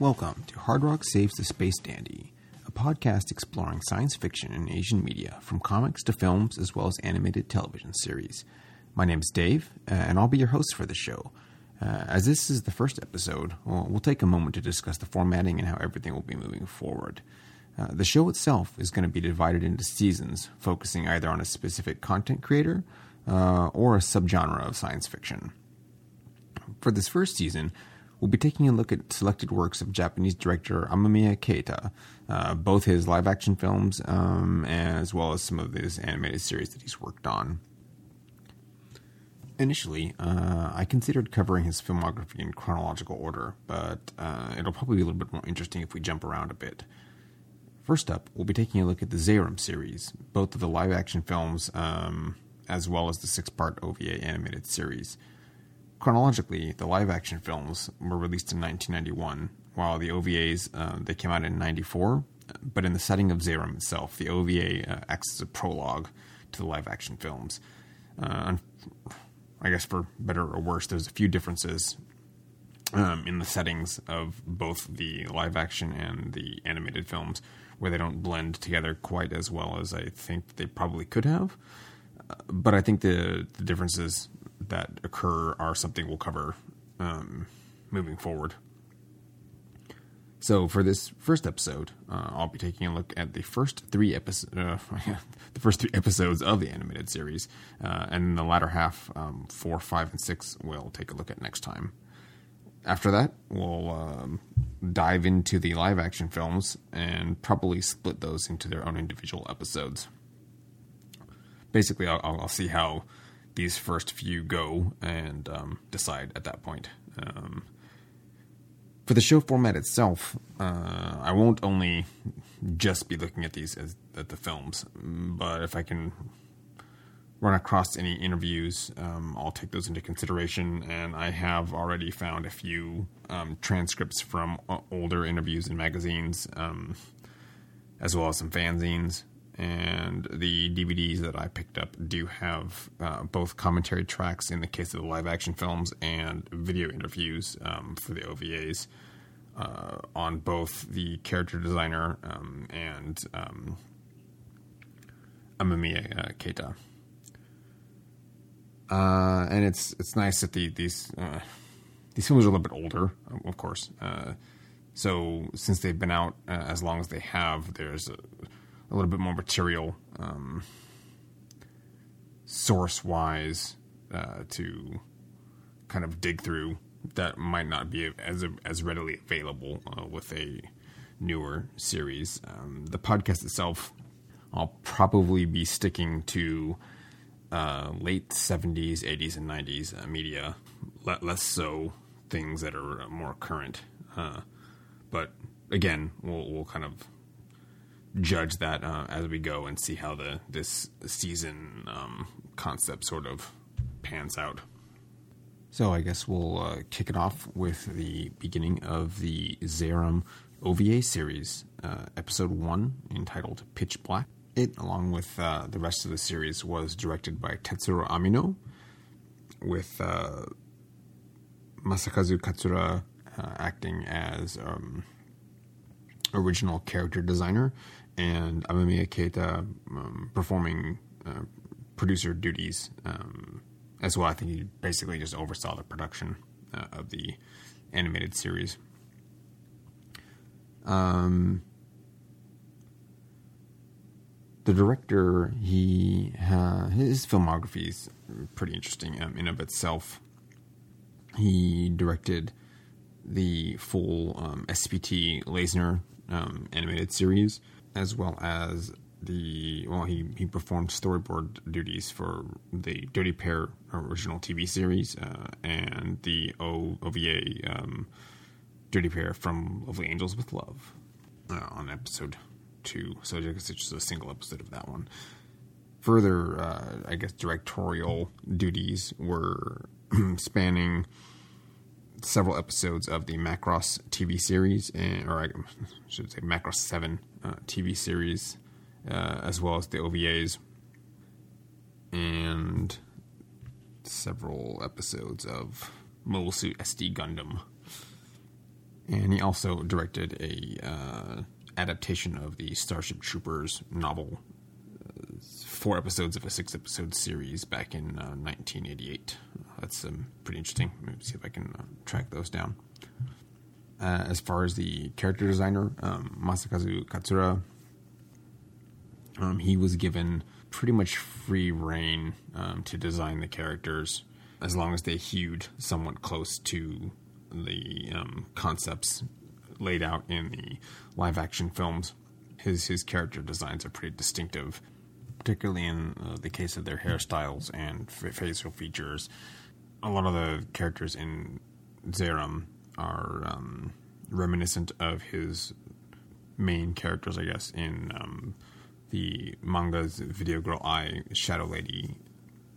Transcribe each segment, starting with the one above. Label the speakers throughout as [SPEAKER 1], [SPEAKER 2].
[SPEAKER 1] Welcome to Hard Rock Saves the Space Dandy, a podcast exploring science fiction and Asian media, from comics to films as well as animated television series. My name is Dave, uh, and I'll be your host for the show. Uh, as this is the first episode, we'll, we'll, take a moment to discuss the formatting and how everything will be moving forward. Uh, the show itself is going to be divided into seasons, focusing either on a specific content creator uh, or a subgenre of science fiction. For this first season, we'll be taking a look at selected works of Japanese director Amemiya Keita, uh, both his live action films um, as well as some of his animated series that he's worked on. Initially, uh, I considered covering his filmography in chronological order, but uh, it'll probably be a little bit more interesting if we jump around a bit. First up, we'll be taking a look at the Zeiram series, both of the live action films um, as well as the six part OVA animated series. Chronologically, the live action films were released in 1991, while the OVAs uh, they came out in 94. But in the setting of Zeiram itself, the OVA uh, acts as a prologue to the live action films. Uh, I guess for better or worse, there's a few differences um, in the settings of both the live action and the animated films, where they don't blend together quite as well as I think they probably could have. Uh, but I think the, the differences that occur are something we'll cover um, moving forward. So for this first episode, uh, I'll be taking a look at the first three episodes, uh, the first three episodes of the animated series, uh, and the latter half, um, four, five, and six, we'll take a look at next time. After that, we'll um, dive into the live action films and probably split those into their own individual episodes. Basically, I'll, I'll see how these first few go and um, decide at that point. Um, for the show format itself, uh, I won't only just be looking at these as at the films, but if I can run across any interviews, um, I'll take those into consideration. And I have already found a few um, transcripts from older interviews in magazines, um, as well as some fanzines. And the DVDs that I picked up do have uh, both commentary tracks in the case of the live action films and video interviews um, for the OVAs uh, on both the character designer um, and um, Amemiya uh, Keita. Uh, and it's it's nice that the, these uh, these films are a little bit older, of course. Uh, so since they've been out uh, as long as they have, there's a, a little bit more material, um, source wise, uh, to kind of dig through that might not be as as readily available uh, with a newer series. Um, the podcast itself, I'll probably be sticking to uh, late 70s, 80s, and 90s uh, media, less so things that are more current. Uh, but again, we'll, we'll kind of judge that uh, as we go and see how the this season um, concept sort of pans out. So I guess we'll uh, kick it off with the beginning of the Zeiram OVA series, uh, episode one, entitled Pitch Black. It, along with uh, the rest of the series, was directed by Tetsuro Amino, with uh, Masakazu Katsura uh, acting as um, original character designer, and Amemiya Keita um, performing uh, producer duties um, as well. I think he basically just oversaw the production uh, of the animated series. Um, the director, he uh, his filmography is pretty interesting um, in of itself. He directed the full um, SPT Layzner um, animated series, as well as the well, he he performed storyboard duties for the Dirty Pair original TV series uh, and the o, OVA um, Dirty Pair from Lovely Angels with Love uh, on episode two. So I guess it's just a single episode of that one. Further, uh, I guess directorial duties were spanning several episodes of the Macross TV series, and, or I should say Macross Seven uh, TV series uh, as well as the OVAs, and several episodes of Mobile Suit SD Gundam. and he also directed a uh, adaptation of the Starship Troopers novel, uh, four episodes of a six episode series back in uh, 1988. That's um, pretty interesting. Let me see if I can uh, track those down. Uh, as far as the character designer, um, Masakazu Katsura, um, he was given pretty much free reign um, to design the characters as long as they hewed somewhat close to the um, concepts laid out in the live action films. His his character designs are pretty distinctive, particularly in uh, the case of their hairstyles and f- facial features. A lot of the characters in Zeiram are um, reminiscent of his main characters, I guess, in um, the manga's Video Girl Ai, Shadow Lady,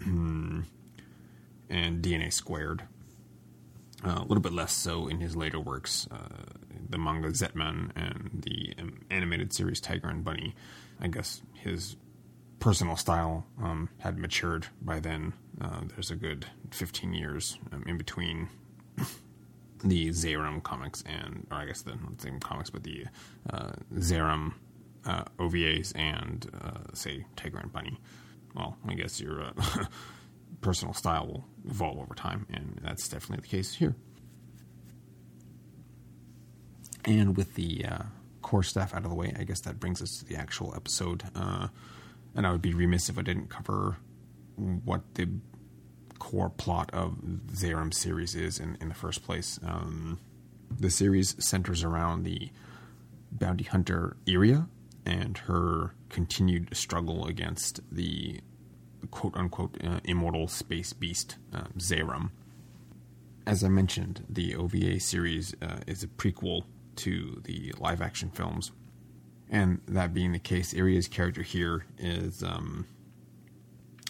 [SPEAKER 1] and DNA Squared. Uh, a little bit less so in his later works, uh, the manga Zetman and the um, animated series Tiger and Bunny. I guess his personal style um, had matured by then. Uh, there's a good 15 years um, in between the Zeiram comics and, or I guess the not Zeiram comics, but the uh, Zeiram uh, OVAs and, uh, say, Tiger and Bunny. Well, I guess your uh, personal style will evolve over time, and that's definitely the case here. And with the uh, core staff out of the way, I guess that brings us to the actual episode. And I would be remiss if I didn't cover what the core plot of Zeiram series is in, in the first place. Um, the series centers around the bounty hunter Iria and her continued struggle against the quote unquote uh, immortal space beast uh, Zeiram. As I mentioned, the OVA series uh, is a prequel to the live action films. And that being the case, Iria's character here is um,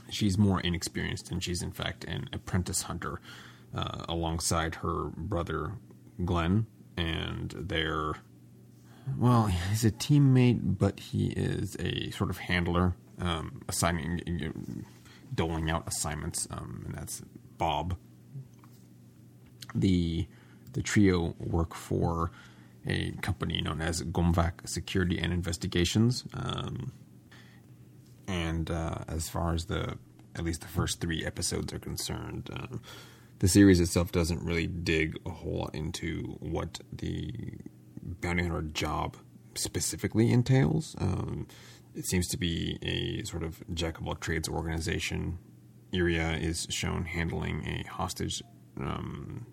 [SPEAKER 1] she's more inexperienced, and she's in fact an apprentice hunter uh, alongside her brother Glenn, and they're well, he's a teammate, but he is a sort of handler, um, assigning, doling out assignments, um, and that's Bob. The the trio work for a company known as Gomvac Security and Investigations. Um, and uh, as far as the at least the first three episodes are concerned, uh, the series itself doesn't really dig a whole lot into what the bounty hunter job specifically entails. Um, it seems to be a sort of jack of all trades organization. Iria is shown handling a hostage um,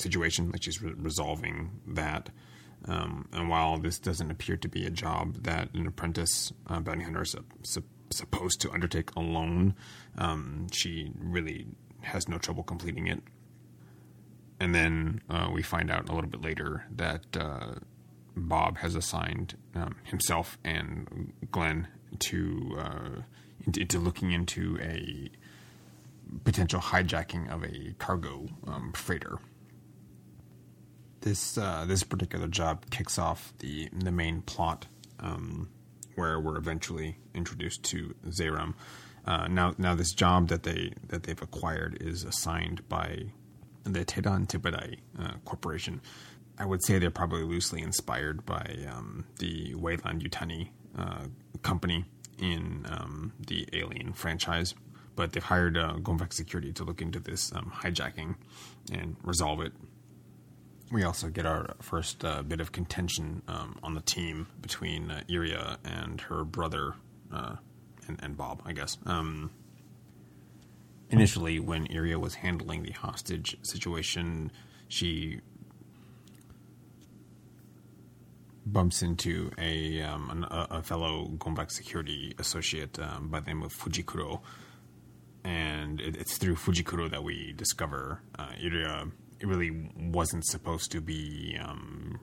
[SPEAKER 1] situation, like she's re- resolving that. Um, and while this doesn't appear to be a job that an apprentice uh, bounty hunter is su- supposed to undertake alone, um, she really has no trouble completing it. And then uh, we find out a little bit later that uh, Bob has assigned um, himself and Glenn to uh, into, into, looking into a potential hijacking of a cargo um, freighter. This uh, this particular job kicks off the the main plot, um, where we're eventually introduced to Zeiram. Uh, now, now this job that they that they've acquired is assigned by the Tedan Tibidai uh, Corporation. I would say they're probably loosely inspired by um, the Weyland Yutani uh, company in um, the Alien franchise, but they've hired uh, Security to look into this um, hijacking and resolve it. We also get our first uh, bit of contention um, on the team between uh, Iria and her brother uh, and, and, Bob, I guess. Um, initially, when Iria was handling the hostage situation, she bumps into a um, a, a, fellow Gomvac security associate um, by the name of Fujikuro, and it, it's through Fujikuro that we discover uh, Iria really wasn't supposed to be um,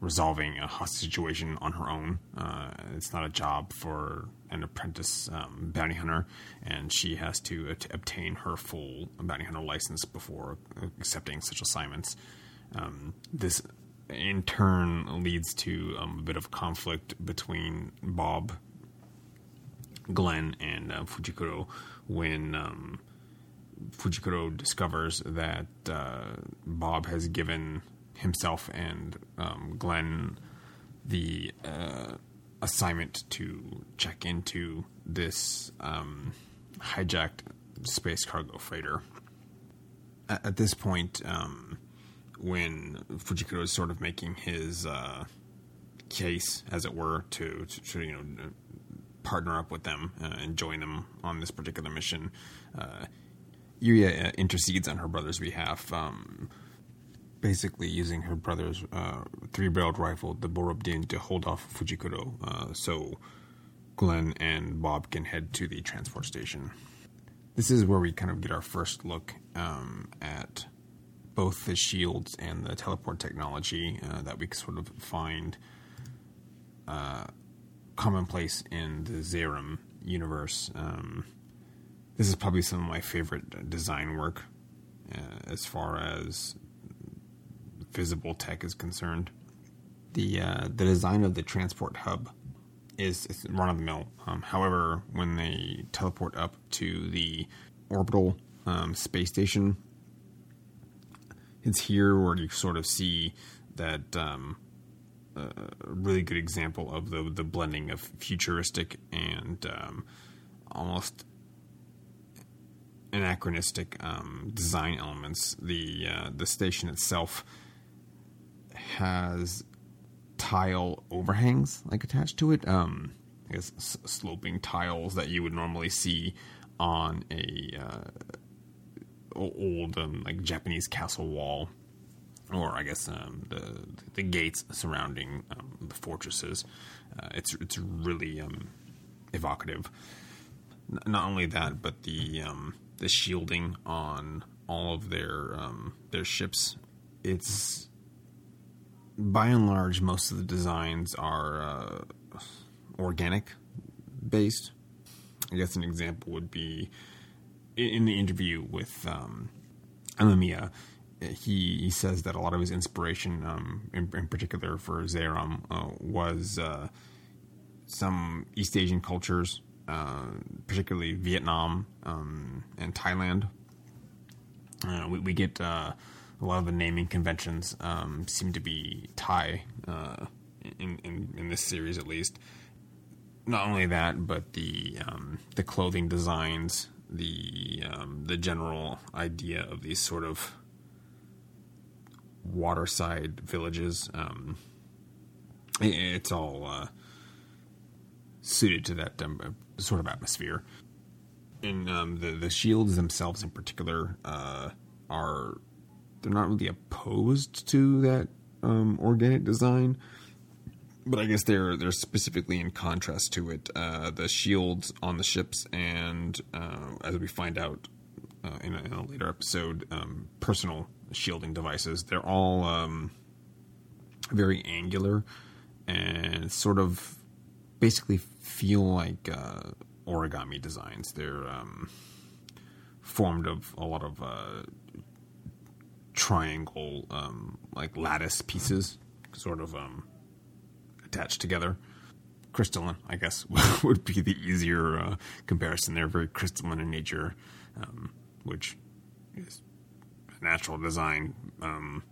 [SPEAKER 1] resolving a hostage situation on her own. Uh, it's not a job for an apprentice um, bounty hunter, and she has to at- obtain her full bounty hunter license before accepting such assignments. Um, this in turn leads to um, a bit of conflict between Bob, Glenn, and uh, Fujikuro when um, Fujikuro discovers that uh, Bob has given himself and um, Glenn the uh, assignment to check into this um, hijacked space cargo freighter. At, at this point, um, when Fujikuro is sort of making his uh, case, as it were, to, to, to, you know partner up with them uh, and join them on this particular mission, uh, Yuria uh, intercedes on her brother's behalf. Um, basically using her brother's uh, three-barreled rifle, the Borodin, to hold off Fujikuro, uh, so Glenn and Bob can head to the transport station. This is where we kind of get our first look um, at both the shields and the teleport technology uh, that we sort of find uh, commonplace in the Zeiram universe. Um, this is probably some of my favorite design work uh, as far as visible tech is concerned. The uh, the design of the transport hub is, run of the mill. Um, however, when they teleport up to the orbital um, space station, it's here where you sort of see that um, a really good example of the the blending of futuristic and um, almost anachronistic um, design elements. The uh, the station itself has tile overhangs like attached to it. Um, I guess s- sloping tiles that you would normally see on a uh, old um, like Japanese castle wall, or I guess um, the the gates surrounding um, the fortresses. Uh, it's it's really um, evocative. N- not only that, but the um, the shielding on all of their um, their ships. It's by and large, most of the designs are uh, organic based. I guess an example would be in the interview with um, Amemiya, he, he says that a lot of his inspiration, um, in, in, particular for Zeiram, uh, was uh, some East Asian cultures, uh, particularly Vietnam um, and Thailand. Uh, we, we, get uh, a lot of the naming conventions um, seem to be Thai uh, in, in, in this series at least. Not only that, but the um, the clothing designs, the um, the general idea of these sort of waterside villages. Um, it, it's all uh, suited to that sort of atmosphere. And um, the the shields themselves, in particular, uh, are they're not really opposed to that um, organic design, but I guess they're they're specifically in contrast to it. Uh, the shields on the ships, and uh, as we find out uh, in, a, in, a, later episode, um, personal shielding devices. They're all um, very angular and sort of basically feel like uh, origami designs. They're um, formed of a lot of uh, triangle, um, like lattice pieces, sort of um, attached together. Crystalline, I guess, would be the easier uh, comparison. They're very crystalline in nature, um, which is a natural design, um,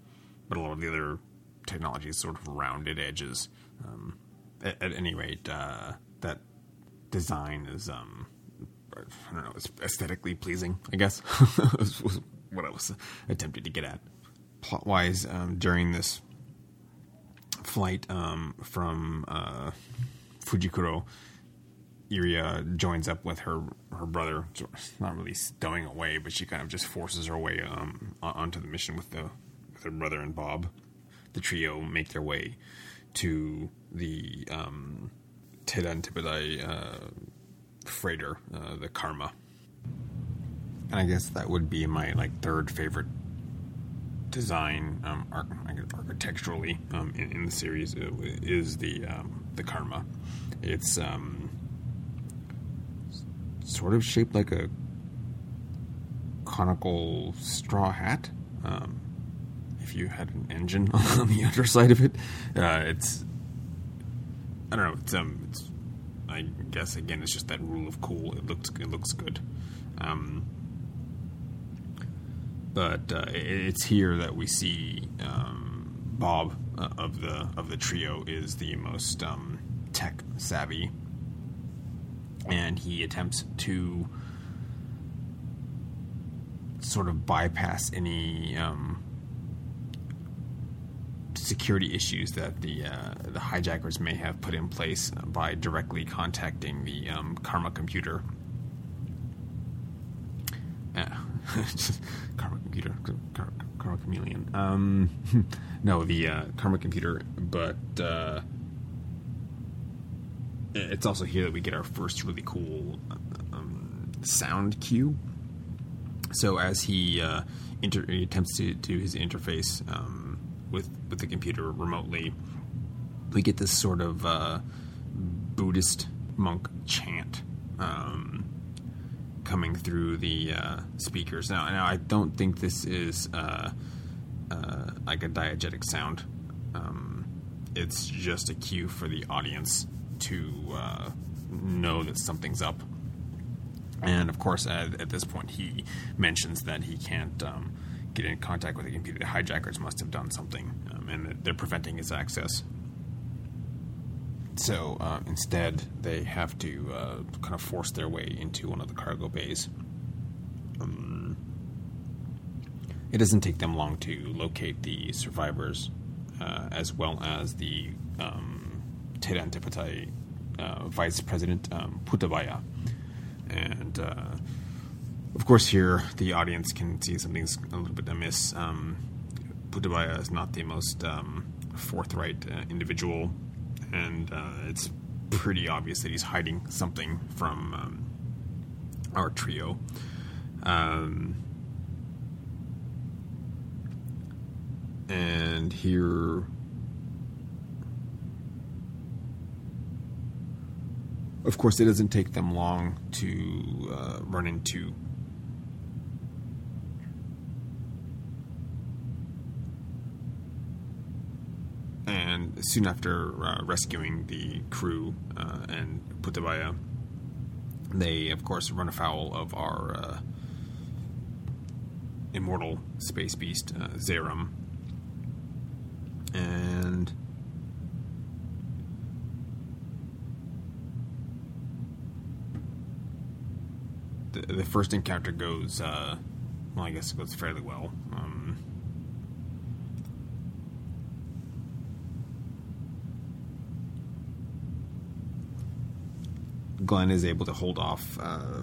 [SPEAKER 1] but a lot of the other technology is sort of rounded edges. Um, at, at, any rate, uh, design is, um, I don't know, it's aesthetically pleasing, I guess, was, was what I was attempting to get at. Plot wise, um, during this flight um, from uh, Fujikuro, Yuria joins up with her her brother, not really stowing away, but she kind of just forces her way um, onto the mission with the with her brother and Bob. The trio make their way to the um, Tedan Tibidai uh, freighter, uh, the Karma. And I guess that would be my like third favorite design um, architecturally um, in, in, the series uh, is the um, the Karma. It's um, sort of shaped like a conical straw hat. Um, if you had an engine on the underside of it, uh, it's I don't know. It's um, it's I guess again, it's just that rule of cool. It looks it looks good. Um, but uh, it's here that we see um, Bob uh, of the of the trio is the most um, tech savvy, and he attempts to sort of bypass any um, security issues that the uh, the hijackers may have put in place by directly contacting the um, Karma computer. Karma computer, Karma, Karma chameleon. Um, no, the uh, Karma computer, but uh, it's also here that we get our first really cool um, sound cue. So as he, uh, inter- attempts to do his interface um, with the computer remotely, we get this sort of uh, Buddhist monk chant um, coming through the uh, speakers. Now, now I don't think this is uh, uh, like a diegetic sound. Um, it's just a cue for the audience to uh, know that something's up. And of course, at, at, this point, he mentions that he can't um, get in contact with the computer. The hijackers must have done something, and they're preventing his access. So uh, instead, they have to uh, kind of force their way into one of the cargo bays. Um, it doesn't take them long to locate the survivors, uh, as well as the um, uh, Vice President um, Putabaya. And uh, of course, here the audience can see something's a little bit amiss. Um, Putabaya is not the most um, forthright uh, individual, and uh, it's pretty obvious that he's hiding something from um, our trio. Um, and here of course, it doesn't take them long to uh, run into and soon after uh, rescuing the crew uh, and Putabaya, they of course run afoul of our uh, immortal space beast uh, Zeiram, and the, the first encounter goes uh, well. I guess it goes fairly well. Um, Glenn is able to hold off uh,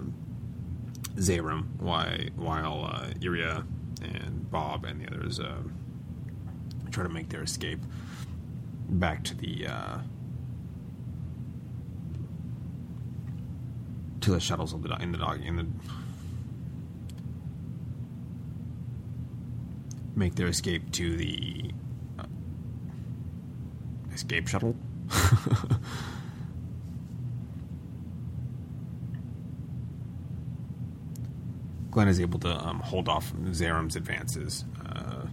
[SPEAKER 1] Zeiram while, uh, Iria and Bob and the others uh, try to make their escape back to the uh, to the shuttles of the in the dog in the make their escape to the uh, escape shuttle. Glenn is able to um, hold off Zeiram's advances. Uh,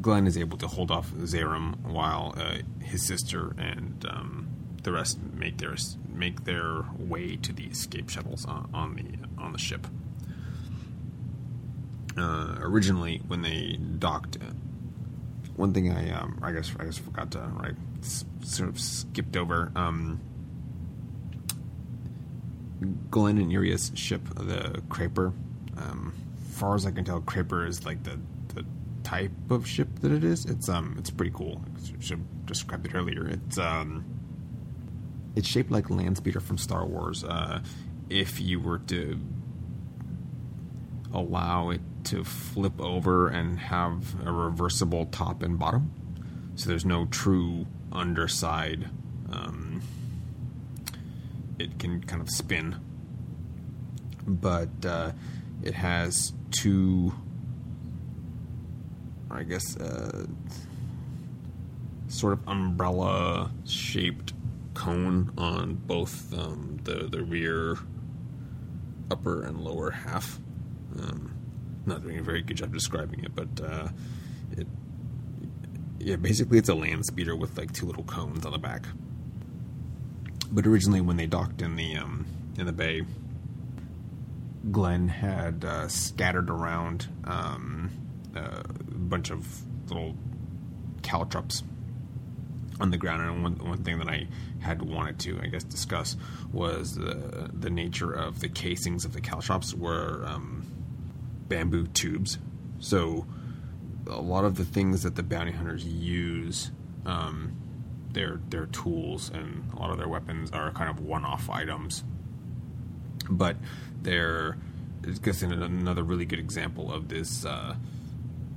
[SPEAKER 1] Glenn is able to hold off Zeiram while uh, his sister and um, the rest make their make their way to the escape shuttles on, on the on the ship. Uh, originally, when they docked, one thing I um, I guess I guess forgot to right sort of skipped over. Um, Glenn and Iria's ship, the Kraper. Um, far as I can tell, Kraper is like the the type of ship that it is. It's um it's pretty cool. I should have described it earlier. It's um it's shaped like Landspeeder from Star Wars. Uh, if you were to allow it to flip over and have a reversible top and bottom, so there's no true underside. Um, it can kind of spin, but uh, it has two, I guess, uh, sort of umbrella shaped cone on both um, the the rear upper and lower half. Um, not doing a very good job describing it, but uh, it yeah basically it's a land speeder with like two little cones on the back. But originally, when they docked in the um, in the bay, Glenn had uh, scattered around um, uh, bunch of little caltrops on the ground. And one one thing that I had wanted to, I guess, discuss was the the nature of the casings of the caltrops were um, bamboo tubes. So a lot of the things that the bounty hunters use, um, their their tools and a lot of their weapons are kind of one off items. But they're I guess another really good example of this uh,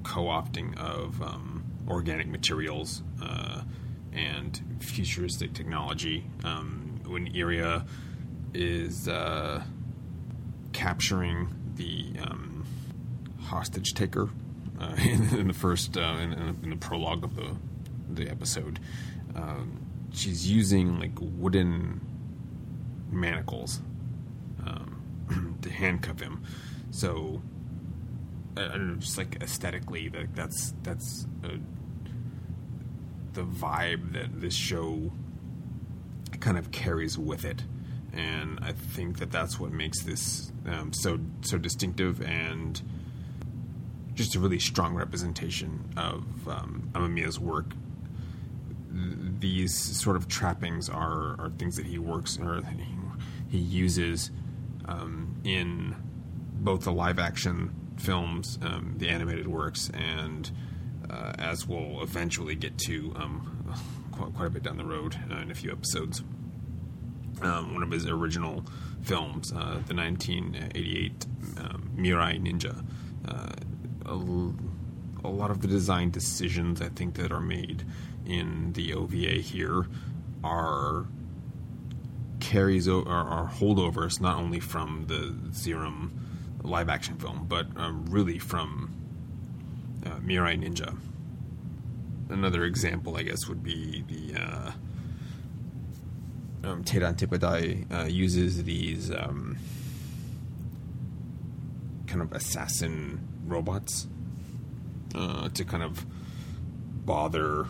[SPEAKER 1] co-opting of um, organic materials uh, and futuristic technology. Um, when Iria is uh, capturing the um, hostage taker uh, in, in, the first uh, in, in, the prologue of the the episode, um, she's using like wooden manacles um, to handcuff him. So don't just like aesthetically, like that's that's a, the vibe that this show kind of carries with it, and I think that that's what makes this um, so so distinctive and just a really strong representation of um, Amemiya's work. These sort of trappings are, are things that he works or he, he uses um, in both the live action films, um, the animated works, and uh, as we'll eventually get to um, quite, quite, a bit down the road uh, in a few episodes. Um, one of his original films, uh, the 1988 um, Mirai Ninja. Uh, a, a, lot of the design decisions I think that are made in the OVA here are carries o- are, holdovers not only from the Zeiram live action film, but um, really from uh, Mirai Ninja. Another example, I guess, would be the uh, um, uh, uses these um, kind of assassin robots uh, to kind of bother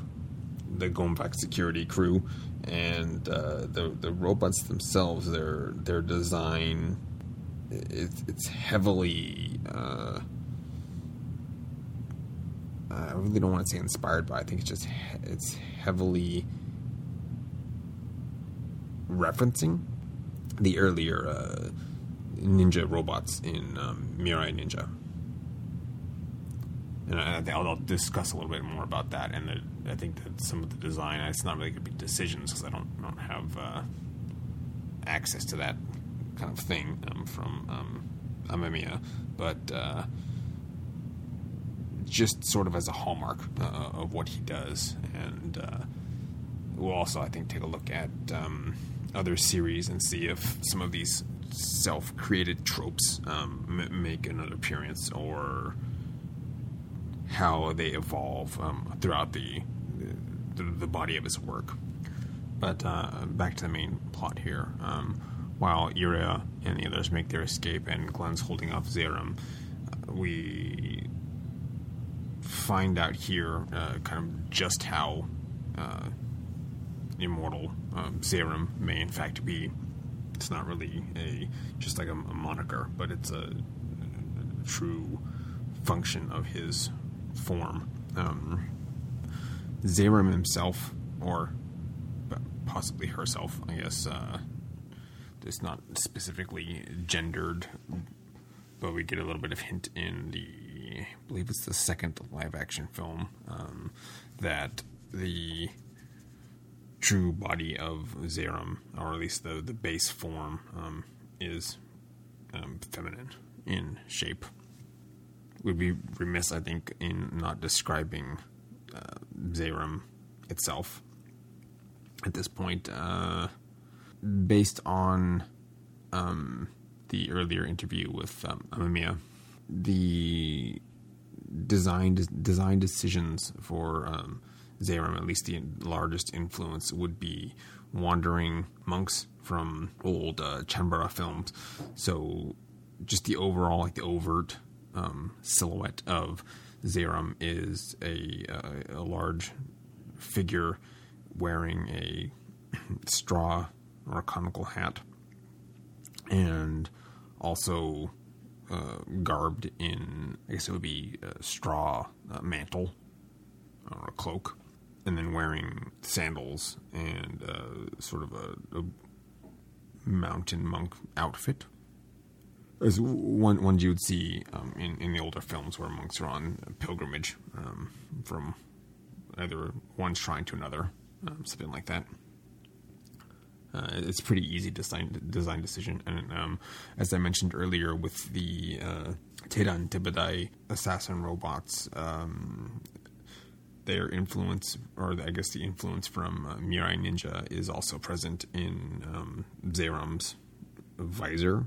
[SPEAKER 1] the Gomvac security crew, and uh, the the robots themselves, their their design, it's it's heavily. Uh, I really don't want to say inspired, but I think it's just it's heavily referencing the earlier uh, ninja robots in um, Mirai Ninja. And I'll, I'll, discuss a little bit more about that. And the, I think that some of the design, it's not really going to be decisions because I don't don't have uh, access to that kind of thing um, from um, Amemiya, but uh, just sort of as a hallmark uh, of what he does. And uh, we'll also, I think, take a look at um, other series and see if some of these self-created tropes um, m- make another appearance or how they evolve um, throughout the, the, the body of his work. But uh, back to the main plot here. Um, while Iria and the others make their escape and Glenn's holding off Zeiram, uh, we find out here uh, kind of just how uh, immortal um, Zeiram may in fact be. It's not really a just like a, a moniker, but it's a, a, true function of his form. Um, Zeiram himself, or possibly herself, I guess, uh, it's not specifically gendered, but we get a little bit of hint in the, I believe it's the second live action film, um, that the true body of Zeiram, or at least the, the base form, um, is um, feminine in shape. We'd be remiss, I think, in not describing uh, Zeiram itself at this point. Uh, based on um, the earlier interview with um, Amemiya, the design design decisions for um, Zeiram, at least the largest influence, would be wandering monks from old uh, Chanbara films. So, just the overall, like the overt um, silhouette of Zeiram is a, uh, a large figure wearing a straw or a conical hat, and also uh, garbed in, I guess it would be a straw uh, mantle or a cloak, and then wearing sandals and uh, sort of a, a, mountain monk outfit. As one one you would see um, in in the older films where monks are on pilgrimage um, from either one shrine to another, um, something like that. Uh, it's pretty easy design design decision, and um, as I mentioned earlier, with the uh, Teiran Tibidai assassin robots, um, their influence, or I guess the influence from uh, Mirai Ninja, is also present in um, visor.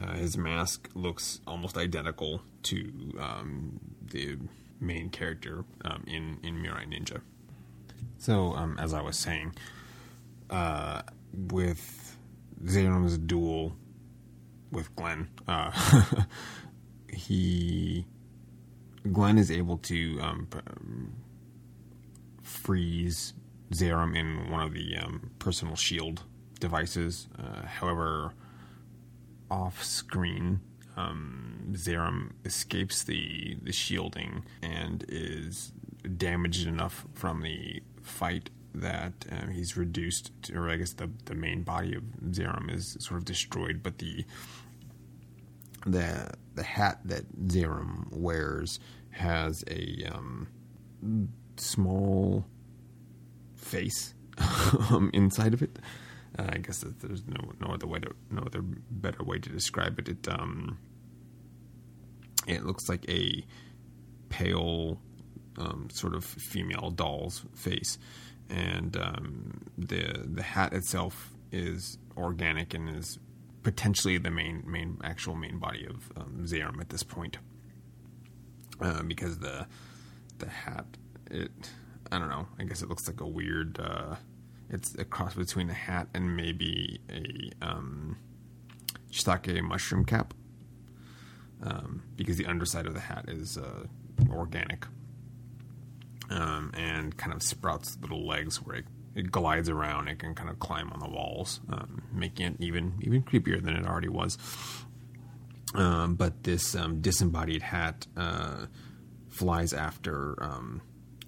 [SPEAKER 1] Uh, his mask looks almost identical to um, the main character um, in in Mirai Ninja. So, um, as I was saying, uh, with Zeiram's duel with Glenn, uh, he Glenn is able to um, freeze Zeiram in one of the um, personal shield devices. Uh, however, off screen, um, Zeiram escapes the, the shielding and is damaged enough from the fight that uh, he's reduced to, or I guess the, the main body of Zeiram is sort of destroyed, but the the the hat that Zeiram wears has a um, small face um, inside of it. Uh, I guess there's no no other way to no other better way to describe it. It um it looks like a pale um, sort of female doll's face, and um, the the hat itself is organic and is potentially the main main actual main body of um, Zeiram at this point, uh, because the the hat it I don't know. I guess it looks like a weird uh, it's a cross between a hat and maybe a um, shiitake mushroom cap um, because the underside of the hat is uh, organic um, and kind of sprouts little legs where it, it, glides around. It can kind of climb on the walls, um, making it even even creepier than it already was. Um, but this um, disembodied hat uh, flies after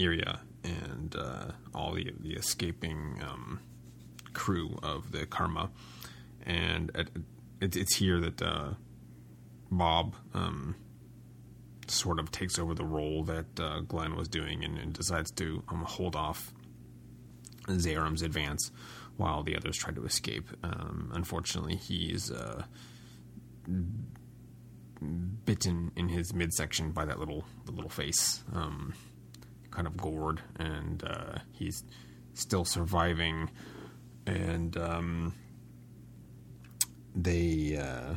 [SPEAKER 1] Iria and uh, all the the escaping um, crew of the Karma, and it, it, it's here that uh, Bob um, sort of takes over the role that uh, Glenn was doing and, and decides to um, hold off Zeiram's advance while the others try to escape. Um, unfortunately, he's uh, bitten in his midsection by that little the little face, um, kind of gored, and uh, he's still surviving. And um, they uh,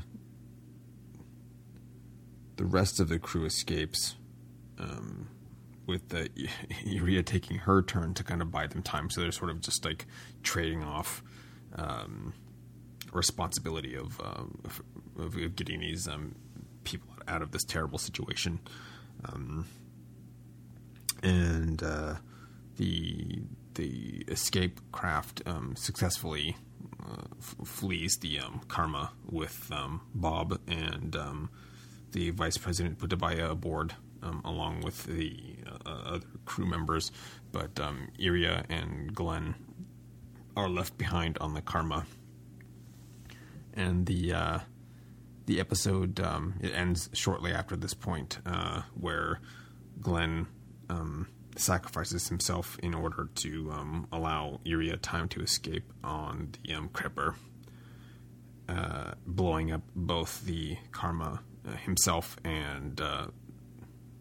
[SPEAKER 1] the rest of the crew escapes, um, with the Iria taking her turn to kind of buy them time. So they're sort of just like trading off um, responsibility of, um, of, of getting these um, people out of this terrible situation. Um, and uh, the the escape craft um, successfully uh, f- flees the um, karma with Bob and the vice president Putabaya aboard, um, along with the uh, other crew members, but um, Iria and Glenn are left behind on the Karma. And the uh, the episode um, it ends shortly after this point, uh, where Glenn um, sacrifices himself in order to um, allow Iria time to escape on the um, uh, blowing up both the Karma uh, himself and uh,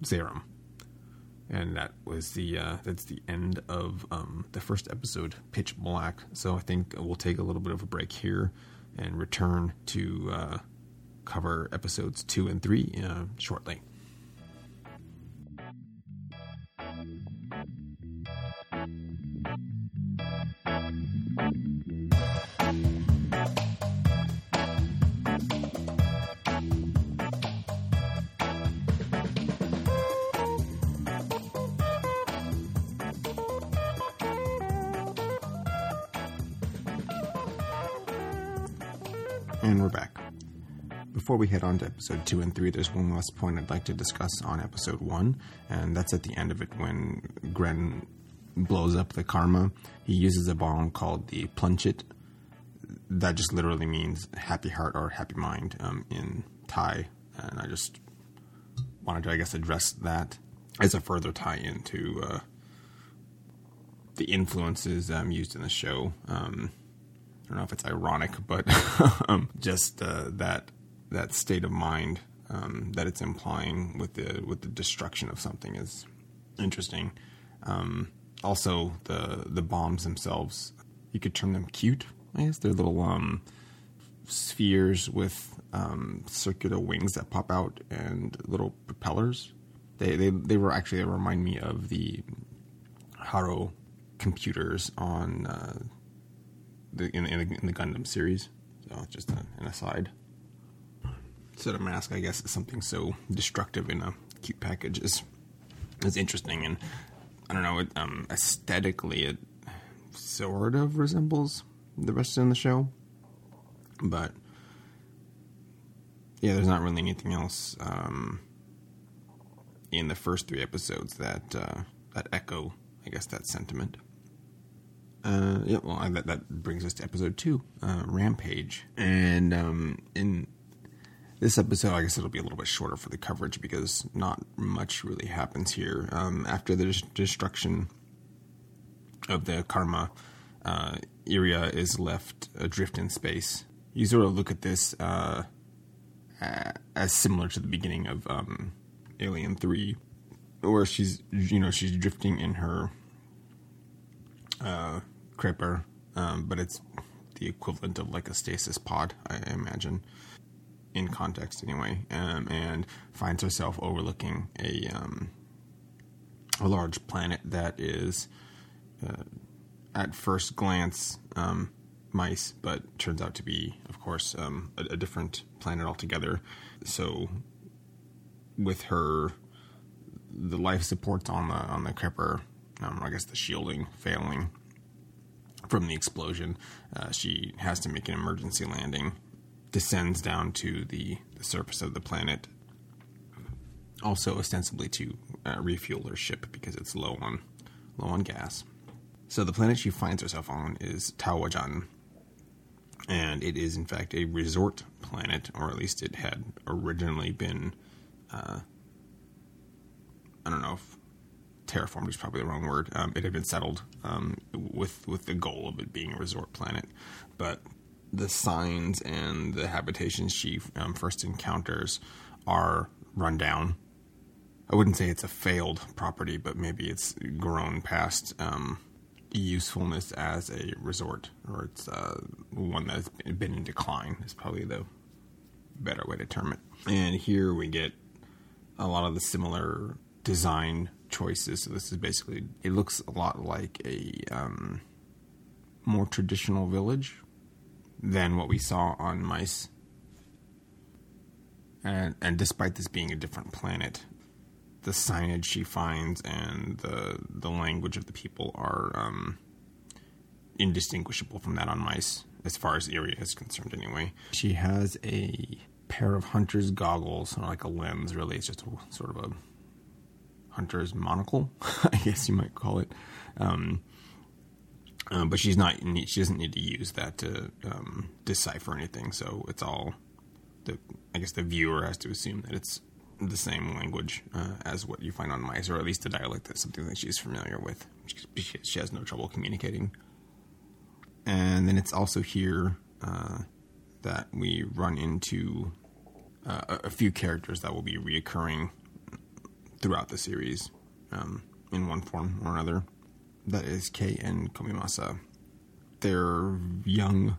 [SPEAKER 1] Zeiram. And that was the uh, that's the end of um, the first episode, Pitch Black. So I think we'll take a little bit of a break here and return to uh, cover episodes two and three uh, shortly. Before we head on to episode two and three, there's one last point I'd like to discuss on episode one, and that's at the end of it when Gren blows up the karma. He uses a bomb called the Plunchet. That just literally means happy heart or happy mind um, in Thai, and I just wanted to, I guess, address that as a further tie into uh, the influences um, used in the show. Um, I don't know if it's ironic, but um, just uh, that that state of mind um, that it's implying with the with the destruction of something is interesting. Um, also, the the bombs themselves, you could term them cute. I guess they're little um, spheres with um, circular wings that pop out and little propellers. They they they were actually they remind me of the Haro computers on uh, the in, in, the Gundam series. So just an aside. So the mask, I guess, is something so destructive in a cute package is is interesting, and I don't know, it, um, aesthetically, it sort of resembles the rest in the show, but yeah, there's not really anything else um, in the first three episodes that uh, that echo, I guess, that sentiment. Uh, yeah, well, that that brings us to episode two, uh, Rampage, and um, in this episode, I guess it'll be a little bit shorter for the coverage because not much really happens here. Um, after the destruction of the Karma, uh, Iria is left adrift in space. You sort of look at this uh, as similar to the beginning of um, Alien Three, where she's you know she's drifting in her uh, Kraper, um, but it's the equivalent of like a stasis pod, I imagine in context anyway, um, and finds herself overlooking a um, a large planet that is, uh, at first glance, um, mice, but turns out to be, of course, um, a, a, different planet altogether. So, with her, the life supports on the on the Kepler, um, I guess the shielding failing from the explosion, uh, she has to make an emergency landing descends down to the, the surface of the planet, also ostensibly to uh, refuel her ship because it's low on low on gas. So the planet she finds herself on is Tawajan, and it is in fact a resort planet, or at least it had originally been. Uh, I don't know if terraformed is probably the wrong word. Um, it had been settled um, with with the goal of it being a resort planet, but the signs and the habitations she um, first encounters are run down. I wouldn't say it's a failed property, but maybe it's grown past um, usefulness as a resort, or it's uh, one that's been in decline. Is probably the better way to term it. And here we get a lot of the similar design choices. So this is basically it looks a lot like a um, more traditional village than what we saw on mice. And, and despite this being a different planet, the signage she finds and the the language of the people are um, indistinguishable from that on mice, as far as Iria is concerned. Anyway, she has a pair of hunter's goggles, or like a lens. Really, it's just a, sort of a hunter's monocle, I guess you might call it. Um, um, but she's not. She doesn't need to use that to um, decipher anything. So it's all. The I guess the viewer has to assume that it's the same language uh, as what you find on mice, or at least a dialect that's something that she's familiar with. She, she has no trouble communicating. And then it's also here uh, that we run into uh, a few characters that will be reoccurring throughout the series um, in one form or another that is Kei and Komimasa. They're young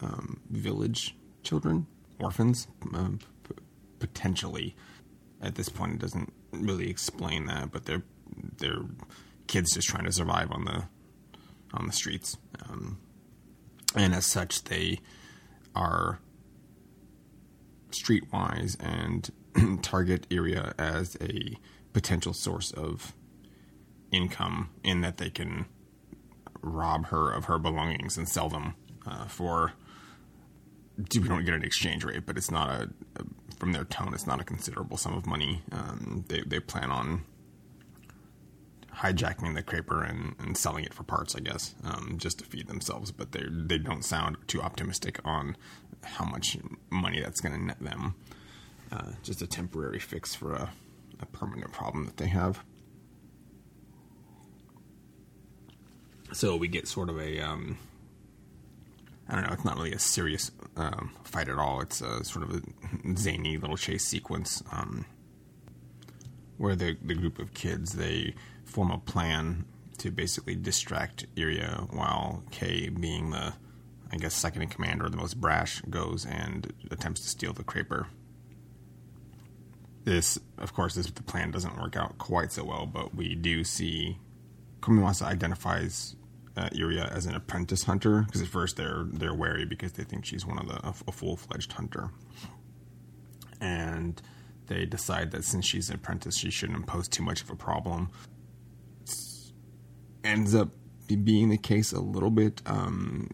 [SPEAKER 1] um, village children, orphans, uh, p- potentially. At this point, it doesn't really explain that, but they're they're kids just trying to survive on the on the streets, um, and as such, they are streetwise and target Iria as a potential source of income in that they can rob her of her belongings and sell them uh, for we don't get an exchange rate, but it's not a, a from their tone, it's not a considerable sum of money. Um, they they plan on hijacking the Kraper and, and selling it for parts, I guess, um, just to feed themselves. But they they don't sound too optimistic on how much money that's going to net them. Uh, just a temporary fix for a, a permanent problem that they have. So we get sort of a um, I don't know. It's not really a serious um, fight at all. It's a sort of a zany little chase sequence um, where the the group of kids they form a plan to basically distract Iria while Kei, being the I guess second in command or the most brash, goes and attempts to steal the Kraper. This, of course, this the plan doesn't work out quite so well, but we do see Komimasa identifies uh, Iria as an apprentice hunter because at first they're they're wary because they think she's one of the a, a full fledged hunter, and they decide that since she's an apprentice, she shouldn't pose too much of a problem. It's, ends up being the case a little bit, um,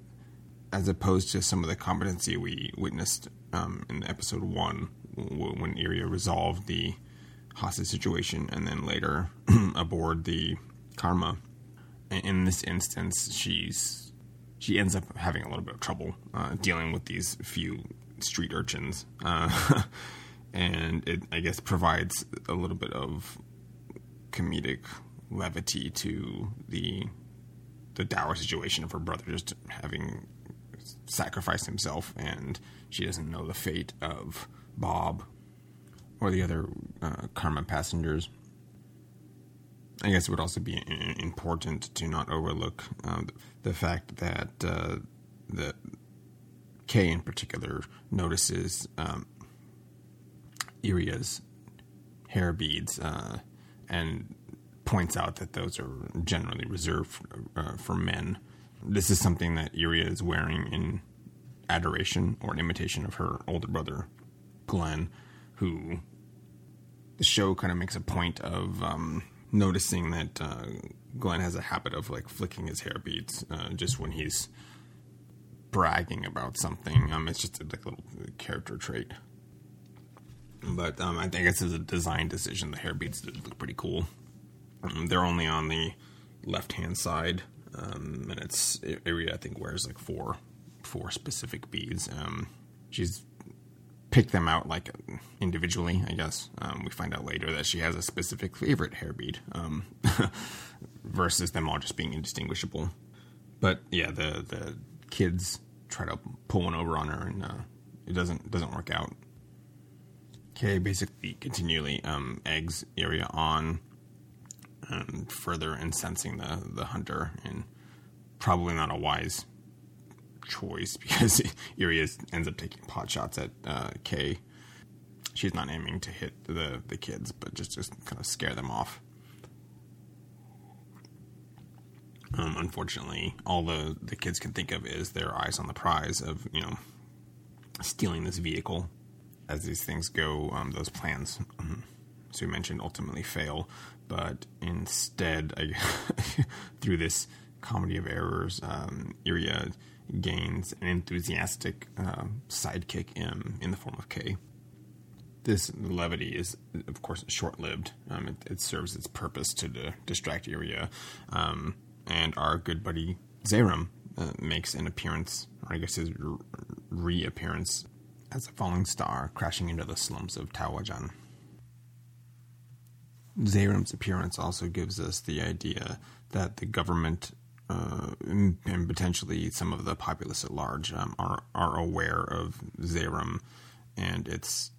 [SPEAKER 1] as opposed to some of the competency we witnessed um, in episode one when Iria resolved the hostage situation, and then later aboard the Karma in this instance, she's she ends up having a little bit of trouble uh, dealing with these few street urchins, uh, and it I guess provides a little bit of comedic levity to the the dour situation of her brother just having sacrificed himself, and she doesn't know the fate of Bob or the other uh, Karma passengers. I guess it would also be important to not overlook uh, the fact that uh, the Kei in particular notices um, Iria's hair beads uh, and points out that those are generally reserved for, uh, for men. This is something that Iria is wearing in adoration or an imitation of her older brother, Glenn, who the show kind of makes a point of um, noticing that uh, Glenn has a habit of like flicking his hair beads uh, just when he's bragging about something. Um, it's just a like, little character trait. But um, I think it's a design decision. The hair beads look pretty cool. Um, they're only on the left hand side, um, and it's Iria I think wears like four four specific beads. Um, she's pick them out like individually. I guess um, we find out later that she has a specific favorite hair bead, um, versus them all just being indistinguishable. But yeah, the the kids try to pull one over on her, and uh, it doesn't doesn't work out. Kei basically continually um, eggs Iria on, um, further incensing the the hunter, and probably not a wise choice because Iria ends up taking pot shots at uh, Kei. She's not aiming to hit the, the kids, but just, just kind of scare them off. Um, unfortunately, all the, the kids can think of is their eyes on the prize of, you know, stealing this vehicle. As these things go, um, those plans, um, as we mentioned, ultimately fail. But instead, I, through this comedy of errors, um, Iria gains an enthusiastic uh, sidekick in, in the form of Kei. This levity is, of course, short lived. Um, it, it, serves its purpose to de- distract Iria. Um, and our good buddy Zeiram uh, makes an appearance, or I guess his re- reappearance, as a falling star crashing into the slums of Tawajan. Zeiram's appearance also gives us the idea that the government uh, and, and, potentially some of the populace at large um, are are aware of Zeiram and its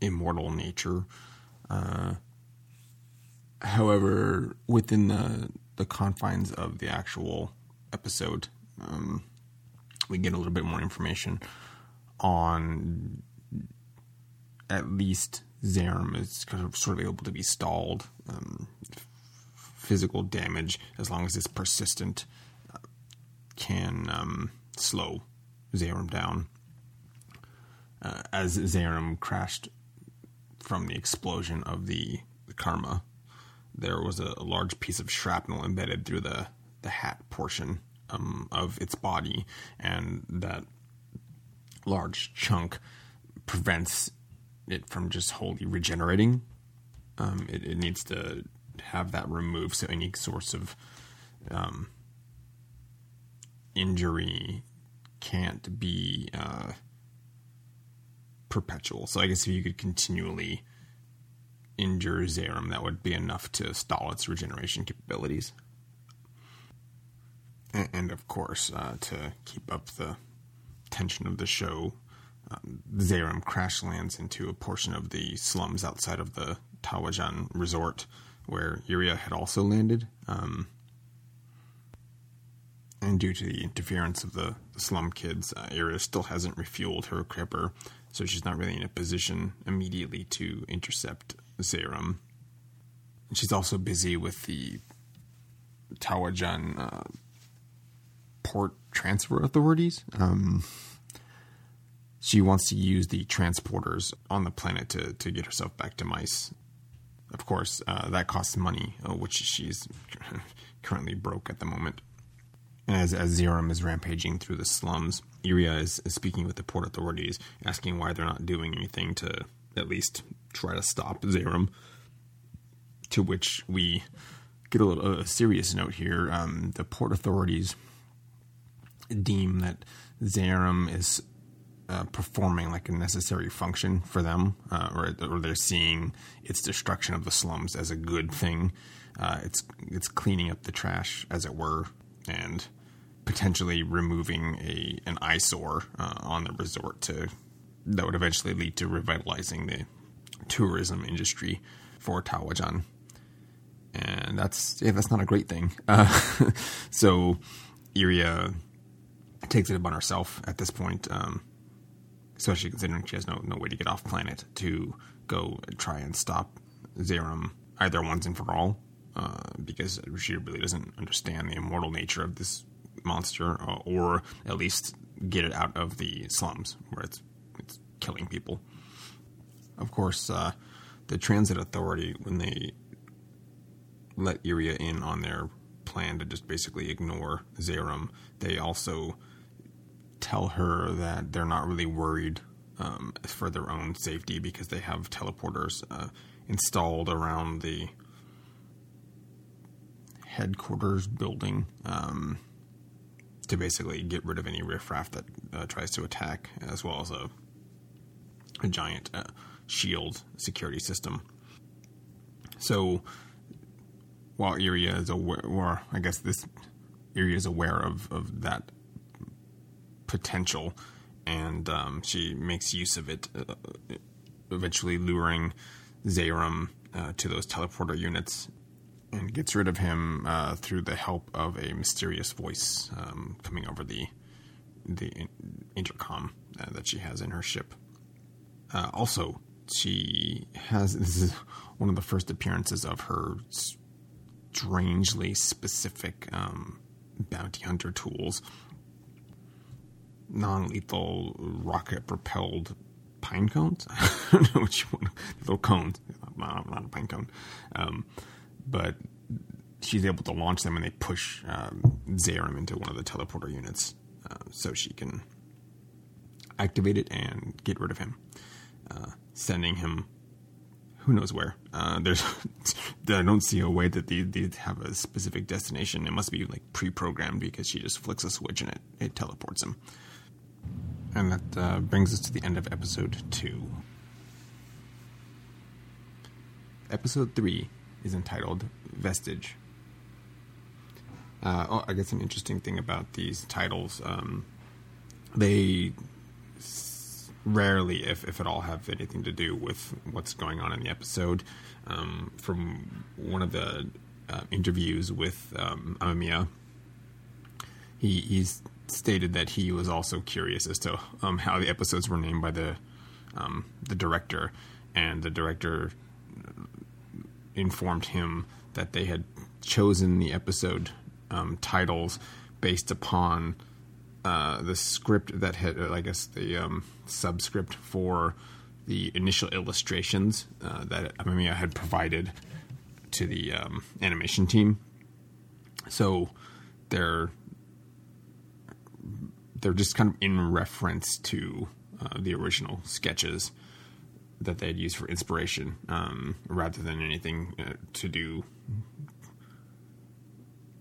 [SPEAKER 1] immortal nature. Uh, however, within the the confines of the actual episode, um, we get a little bit more information on at least Zeiram is kind of sort of able to be stalled. Um, physical damage, as long as it's persistent, uh, can um, slow Zeiram down. Uh, as Zeiram crashed from the explosion of the, the Karma, there was a, a, large piece of shrapnel embedded through the, the hat portion um, of its body, and that large chunk prevents it from just wholly regenerating. Um, it, it, needs to have that removed, so any source of um, injury can't be uh, perpetual. So I guess if you could continually injure Zeiram, that would be enough to stall its regeneration capabilities. And, and of course, uh, to keep up the tension of the show, um, Zeiram crash lands into a portion of the slums outside of the Tawajan resort where Iria had also landed. Um, and due to the interference of the, the slum kids, uh, still hasn't refueled her Kraper, so she's not really in a position immediately to intercept Zeiram. She's also busy with the Tawajan uh, port transfer authorities. Um, she wants to use the transporters on the planet to, to get herself back to Mice. Of course, uh, that costs money, uh, which she's currently broke at the moment. As, as Zeiram is rampaging through the slums, Iria is, is speaking with the port authorities, asking why they're not doing anything to at least try to stop Zeiram. To which we get a little a serious note here. Um, the port authorities deem that Zayrum is uh, performing like a necessary function for them, uh, or, or, they're seeing its destruction of the slums as a good thing. Uh, it's it's cleaning up the trash, as it were, and potentially removing a an eyesore uh, on the resort to that would eventually lead to revitalizing the tourism industry for Tawajan. And that's yeah, that's not a great thing. Uh, so Iria takes it upon herself at this point, um, especially considering she has no no way to get off planet to go try and stop Zeiram either once and for all, uh, because she really doesn't understand the immortal nature of this monster, uh, or at least get it out of the slums where it's it's killing people. Of course, uh, the transit authority when they let Iria in on their plan to just basically ignore Zeiram, they also tell her that they're not really worried um, for their own safety because they have teleporters uh, installed around the headquarters building. Um, to basically get rid of any riffraff that uh, tries to attack, as well as a, a giant uh, shield security system. So, while Iria is aware, or I guess this Iria is aware of, of that potential, and um, she makes use of it, uh, eventually luring Zeiram uh, to those teleporter units and gets rid of him uh, through the help of a mysterious voice um, coming over the the intercom uh, that she has in her ship. Uh, also, she has this is one of the first appearances of her strangely specific um, bounty hunter tools. Non-lethal rocket-propelled pine cones. I don't know what you want. Little cones, not, not a pine cone. Um, but she's able to launch them and they push um, Zeiram into one of the teleporter units uh, so she can activate it and get rid of him, uh, sending him who knows where. Uh, there's I don't see a way that they, they have a specific destination. It must be like pre-programmed because she just flicks a switch and it, it teleports him. And that uh, brings us to the end of episode two. Episode three is entitled Vestige. Uh, oh, I guess an interesting thing about these titles, um, they rarely, if, if at all, have anything to do with what's going on in the episode. Um, from one of the uh, interviews with um, Amemiya, he he's stated that he was also curious as to um, how the episodes were named by the um, the director, and the director informed him that they had chosen the episode um, titles based upon uh, the script that had, uh, I guess, the um, subscript for the initial illustrations uh, that Amemiya had provided to the um, animation team. So their they're just kind of in reference to uh, the original sketches that they had used for inspiration, um, rather than anything uh, to do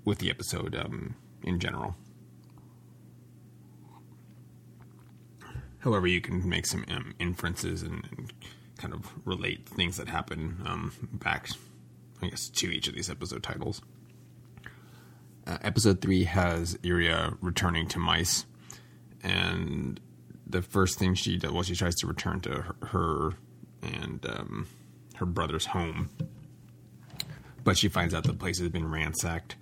[SPEAKER 1] with the episode um, in general. However, you can make some um, inferences and, and, kind of relate things that happen um, back, I guess, to each of these episode titles. Uh, episode three has Iria returning to mice, and the first thing she does, well, she tries to return to her, her and um, her brother's home, but she finds out the place has been ransacked,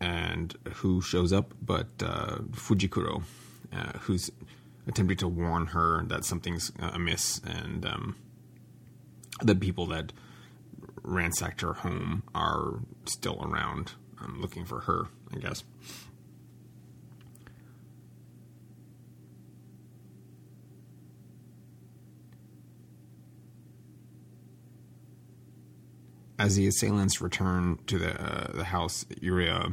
[SPEAKER 1] and who shows up but uh, Fujikuro, uh, who's attempting to warn her that something's amiss, and um, the people that ransacked her home are still around um, looking for her, I guess. As the assailants return to the uh, the house, Iria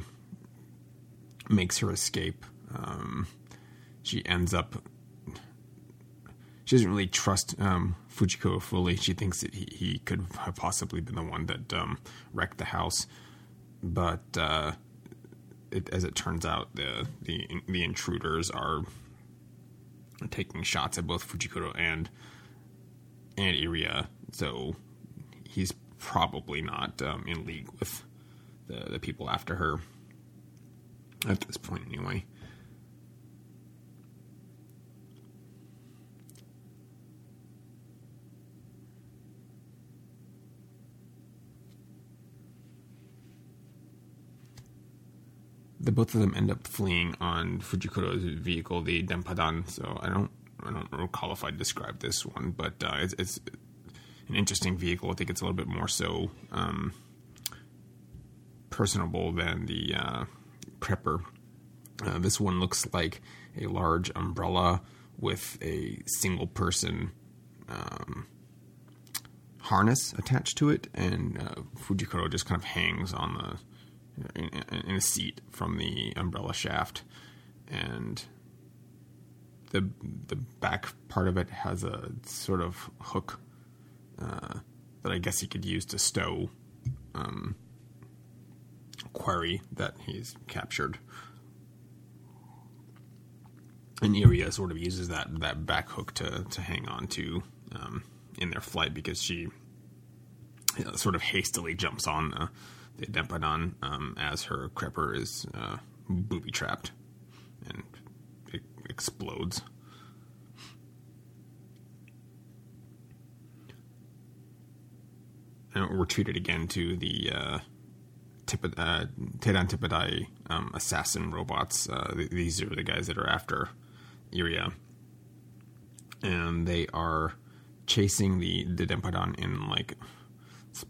[SPEAKER 1] makes her escape. Um, she ends up. She doesn't really trust um, Fujiko fully. She thinks that he, he, could have possibly been the one that um, wrecked the house, but uh, it, as it turns out, the, the the intruders are taking shots at both Fujikuro and and Iria. So he's probably not um, in league with the, the people after her at this point, anyway. The both of them end up fleeing on Fujikuro's vehicle, the Denpadan. So I don't, I don't recall if I described this one, but uh, it's, it's an interesting vehicle. I think it's a little bit more so um, personable than the uh, Kraper. Uh, this one looks like a large umbrella with a single person um, harness attached to it, and uh, Fujikuro just kind of hangs on the in, in, a seat from the umbrella shaft, and the the back part of it has a sort of hook uh, that I guess he could use to stow um, quarry that he's captured. And Iria sort of uses that, that back hook to, to hang on to um, in their flight because she you know, sort of hastily jumps on uh, the Denpadan um, as her Kraper is uh, booby trapped and it explodes. We're treated again to the uh, Tip- uh, Tippedai um, assassin robots. Uh, these are the guys that are after Iria. And they are chasing the, the Denpadan in like. It's,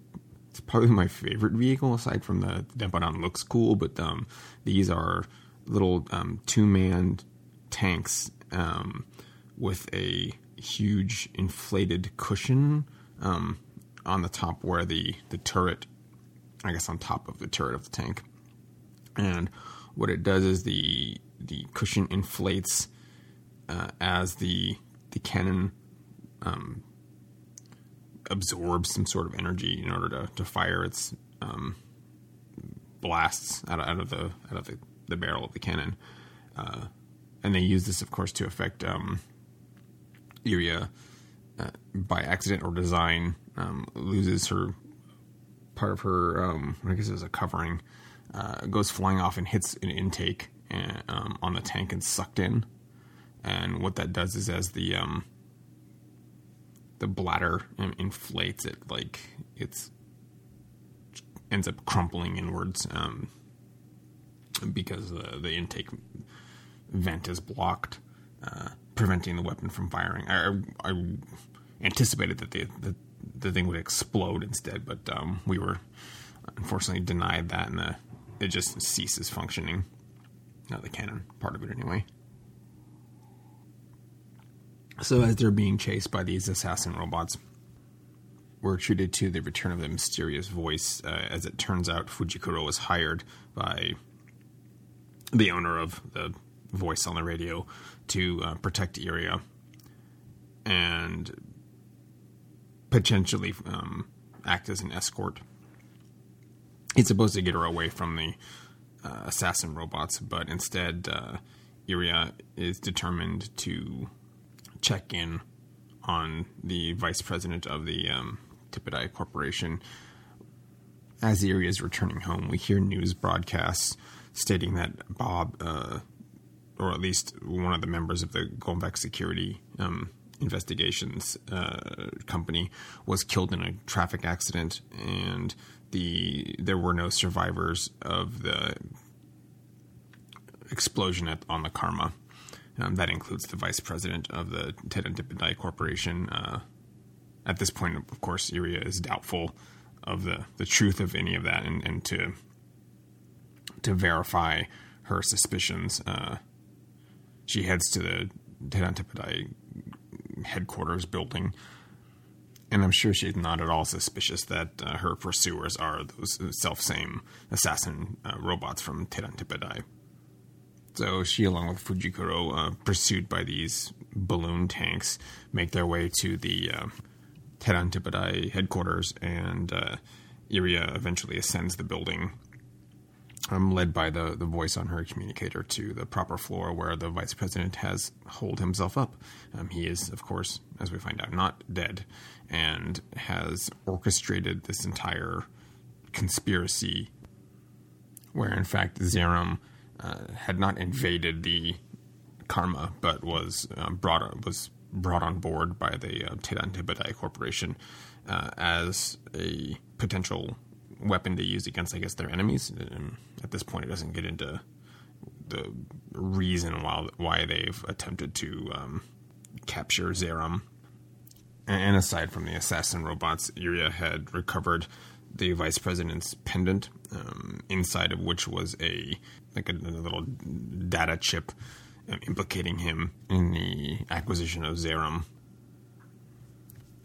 [SPEAKER 1] it's, probably my favorite vehicle aside from the, the Denpadan looks cool, but um, these are little um, two man tanks um, with a huge inflated cushion um, on the top where the the turret, I guess, on top of the turret of the tank, and what it does is the the cushion inflates uh, as the the cannon um, absorbs some sort of energy in order to, to fire its um, blasts out of, out of the out of the, the barrel of the cannon, uh, and they use this, of course, to affect um, Iria uh, by accident or design um, loses her part of her, um, I guess it was a covering, uh, goes flying off and hits an intake and, uh, um, on the tank and sucked in. And what that does is as the um, the bladder inflates, it like it's ends up crumpling inwards um, because the the intake vent is blocked, uh, preventing the weapon from firing. I, I anticipated that the, the the thing would explode instead, but um, we were unfortunately denied that, and the, it just ceases functioning. Not the cannon part of it, anyway. So, as they're being chased by these assassin robots, we're treated to the return of the mysterious voice. Uh, as it turns out, Fujikuro was hired by the owner of the voice on the radio to uh, protect Iria and potentially um, act as an escort. He's supposed to get her away from the uh, assassin robots, but instead, uh, Iria is determined to check in on the vice president of the um, Tippetei Corporation. As Iria is returning home, we hear news broadcasts stating that Bob, uh, or at least one of the members of the Golbeck Security um, Investigations uh, company, was killed in a traffic accident, and the there were no survivors of the explosion at, on the Karma. Um, that includes the vice president of the Ted and Tippendai Corporation. Uh, at this point, of course, Iria is doubtful of the, the truth of any of that, and, and to to verify her suspicions, uh, she heads to the Ted Tippendai headquarters building. And I'm sure she's not at all suspicious that uh, her pursuers are those self same assassin uh, robots from Teran Tippedai. So she, along with Fujikuro, uh, pursued by these balloon tanks, make their way to the uh, headquarters, and uh, Iria eventually ascends the building, um, led by the, the voice on her communicator to the proper floor where the vice president has holed himself up. Um, he is, of course, as we find out, not dead, and has orchestrated this entire conspiracy where, in fact, Zeiram uh, had not invaded the Karma, but was uh, brought was brought on board by the uh, Tedan Corporation uh, as a potential weapon to use against, I guess, their enemies. Um, at this point, it doesn't get into the reason why why they've attempted to um, capture Zeiram. And aside from the assassin robots, Iria had recovered the vice president's pendant, um, inside of which was a like a, a little data chip um, implicating him in the acquisition of Zeiram.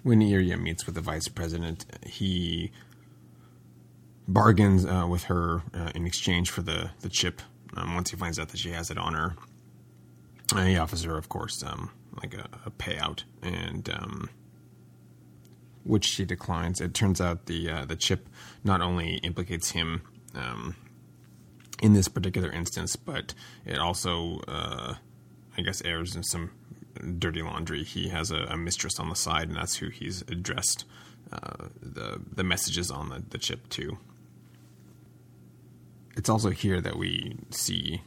[SPEAKER 1] When Iria meets with the vice president, he bargains uh, with her uh, in exchange for the, the chip. Um, once he finds out that she has it on her, uh, he offers her, of course, um, like a, a, payout, and um, which she declines. It turns out the uh, the chip not only implicates him um, in this particular instance, but it also, uh, I guess, airs in some dirty laundry. He has a, a, mistress on the side, and that's who he's addressed uh, the the messages on the, the chip to. It's also here that we see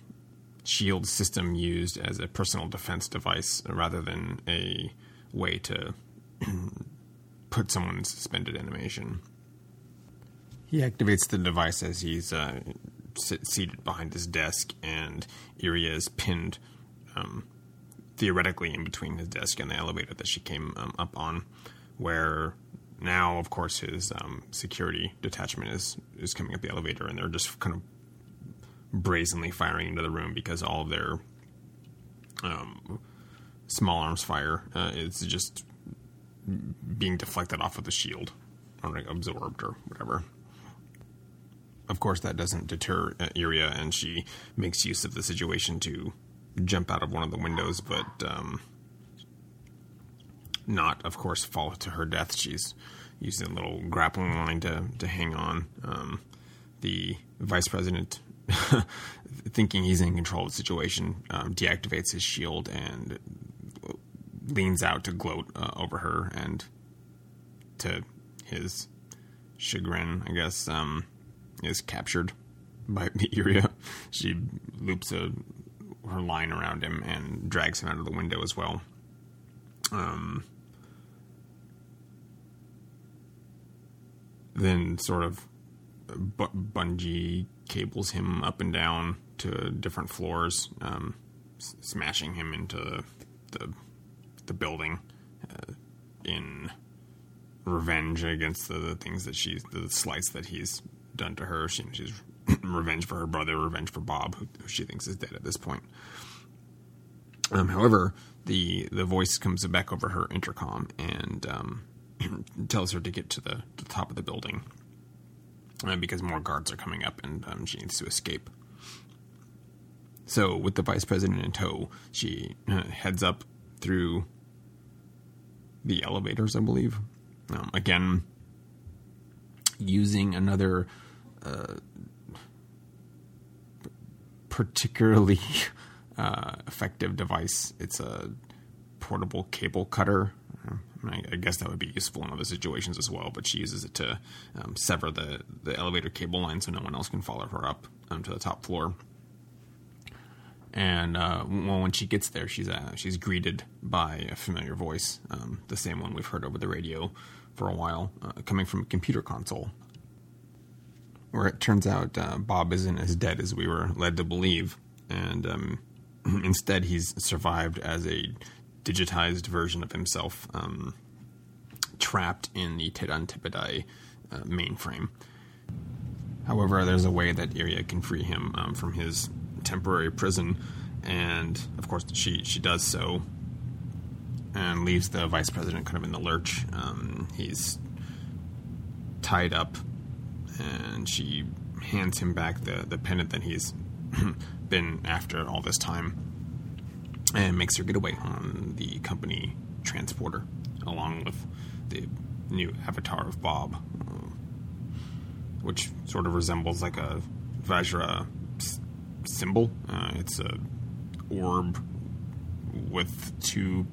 [SPEAKER 1] shield system used as a personal defense device rather than a way to put someone in suspended animation. He activates the device as he's uh, sit, seated behind his desk, and Iria is pinned um, theoretically in between his desk and the elevator that she came um, up on, where now, of course, his um, security detachment is is coming up the elevator, and they're just kind of brazenly firing into the room because all of their um, small arms fire uh, is just being deflected off of the shield or like absorbed or whatever of course, that doesn't deter uh, Iria, and she makes use of the situation to jump out of one of the windows, but um, not, of course, fall to her death. She's using a little grappling line to, to hang on. Um, the vice president, thinking he's in control of the situation, um, deactivates his shield and leans out to gloat uh, over her, and to his chagrin, I guess, um, is captured by Iria. She loops a, her line around him and drags him out of the window as well. Um, then sort of bu- bungee cables him up and down to different floors, um, s- smashing him into the the building uh, in revenge against the, the, things that she's the slights that he's done to her. She, she's revenge for her brother, revenge for Bob, who, who she thinks is dead at this point. Um, however, the the voice comes back over her intercom and um, tells her to get to the, to the top of the building uh, because more guards are coming up and um, she needs to escape. So, with the vice president in tow, she uh, heads up through the elevators, I believe. Um, again, using another uh, particularly uh, effective device. It's a portable cable cutter. I, I, guess that would be useful in other situations as well, but she uses it to um, sever the, the elevator cable line so no one else can follow her up um, to the top floor. And uh, well, when she gets there, she's uh, she's greeted by a familiar voice, um, the same one we've heard over the radio for a while, uh, coming from a computer console. Where it turns out uh, Bob isn't as dead as we were led to believe, and um, instead he's survived as a digitized version of himself, um, trapped in the Tepidai uh, mainframe. However, there's a way that Iria can free him um, from his temporary prison, and of course, she she does so, and leaves the vice president kind of in the lurch. Um, he's tied up, and she hands him back the the pendant that he's been after all this time, and makes her get away on the company transporter, along with the new avatar of Bob, uh, which sort of resembles like a Vajra symbol. Uh, it's a orb with two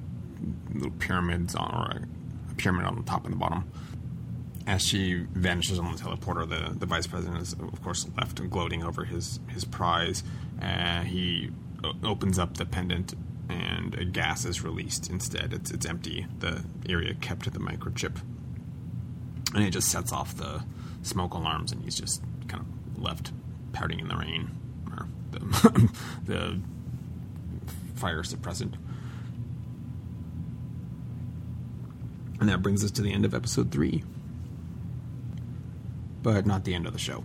[SPEAKER 1] little pyramids on, or a, pyramid on the top and the bottom. As she vanishes on the teleporter, the, the vice president is, of course, left gloating over his, his prize. Uh, he opens up the pendant and a gas is released instead. It's, it's empty. The Iria kept to the microchip. And it just sets off the smoke alarms, and he's just kind of left pouting in the rain the, the fire suppressant. And that brings us to the end of episode three. But not the end of the show.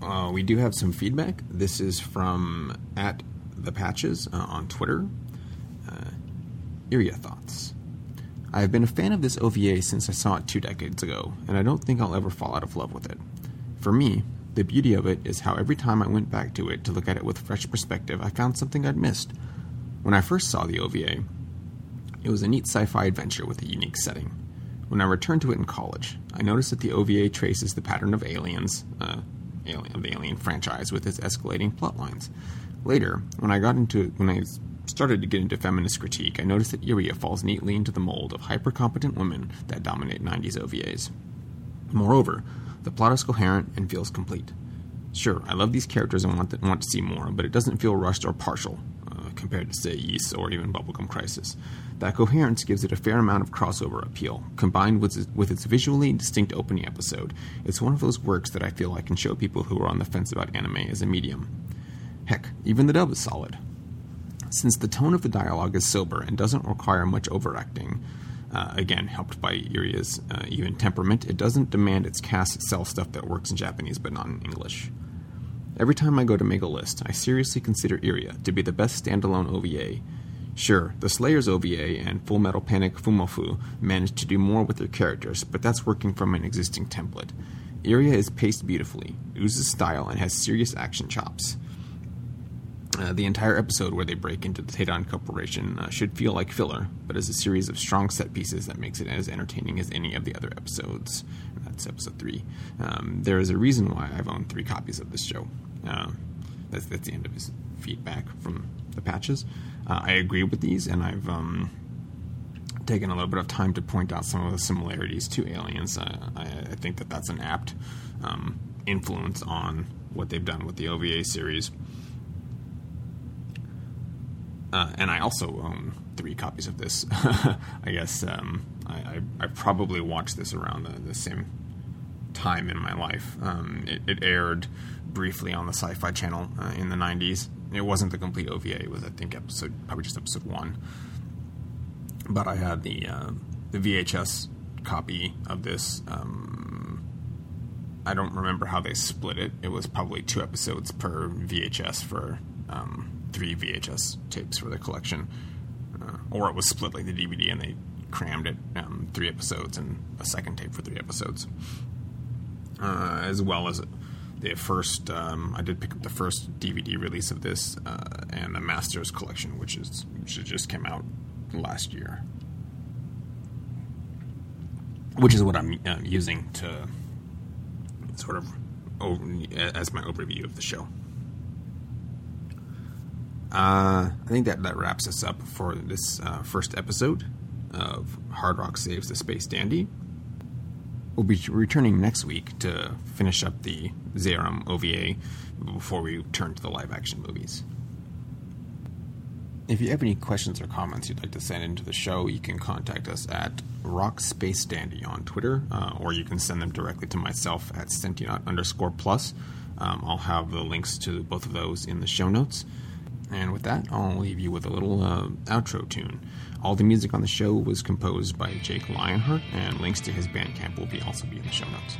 [SPEAKER 1] Uh, we do have some feedback. This is from at the patches uh, on Twitter. Uh, Iria thoughts. I have been a fan of this OVA since I saw it two decades ago, and I don't think I'll ever fall out of love with it. For me, the beauty of it is how every time I went back to it to look at it with fresh perspective, I found something I'd missed. When I first saw the OVA, it was a neat sci fi adventure with a unique setting. When I returned to it in college, I noticed that the OVA traces the pattern of Aliens, uh, alien, the Alien franchise, with its escalating plot lines. Later, when I got into when I started to get into feminist critique, I noticed that Iria falls neatly into the mold of hypercompetent women that dominate 90s OVAs. Moreover, the plot is coherent and feels complete. Sure, I love these characters and want to, want to see more, but it doesn't feel rushed or partial uh, compared to, say, Ys or even Bubblegum Crisis. That coherence gives it a fair amount of crossover appeal. Combined with with its visually distinct opening episode, it's one of those works that I feel I can show people who are on the fence about anime as a medium. Heck, even the dub is solid. Since the tone of the dialogue is sober and doesn't require much overacting, uh, again, helped by Iria's uh, even temperament, it doesn't demand its cast sell stuff that works in Japanese but not in English. Every time I go to make a list, I seriously consider Iria to be the best standalone OVA. Sure, the Slayers OVA and Full Metal Panic Fumoffu managed to do more with their characters, but that's working from an existing template. Iria is paced beautifully, oozes style, and has serious action chops. Uh, the entire episode where they break into the Tehran Corporation uh, should feel like filler, but is a series of strong set pieces that makes it as entertaining as any of the other episodes. That's episode three. Um, there is a reason why I've owned three copies of this show. Uh, that's, that's the end of his feedback from the patches. Uh, I agree with these, and I've um, taken a little bit of time to point out some of the similarities to Aliens. I, I think that that's an apt um, influence on what they've done with the OVA series. Uh, and I also own three copies of this. I guess um, I, I, I, probably watched this around the, the same time in my life. Um, it, it, aired briefly on the Sci Fi Channel uh, in the 90s. It wasn't the complete OVA, it was, I think, episode probably just episode one. But I had the, uh, the VHS copy of this. Um, I don't remember how they split it. It was probably two episodes per VHS for um, three VHS tapes for the collection, uh, or it was split like the DVD and they crammed it um, three episodes and a second tape for three episodes, uh, as well as the first. Um, I did pick up the first DVD release of this uh, and the Masters collection, which is which just came out last year, which is what I'm uh, using to sort of over, as my overview of the show. Uh, I think that that wraps us up for this uh, first episode of Hard Rock Saves the Space Dandy. We'll be returning next week to finish up the Zeiram OVA before we turn to the live action movies. If you have any questions or comments you'd like to send into the show, you can contact us at Rock Space Dandy on Twitter, uh, or you can send them directly to myself at Sentient underscore plus. Um, I'll have the links to both of those in the show notes. And with that, I'll leave you with a little uh, outro tune. All the music on the show was composed by Jake Lionheart, and links to his Bandcamp will be also be in the show notes.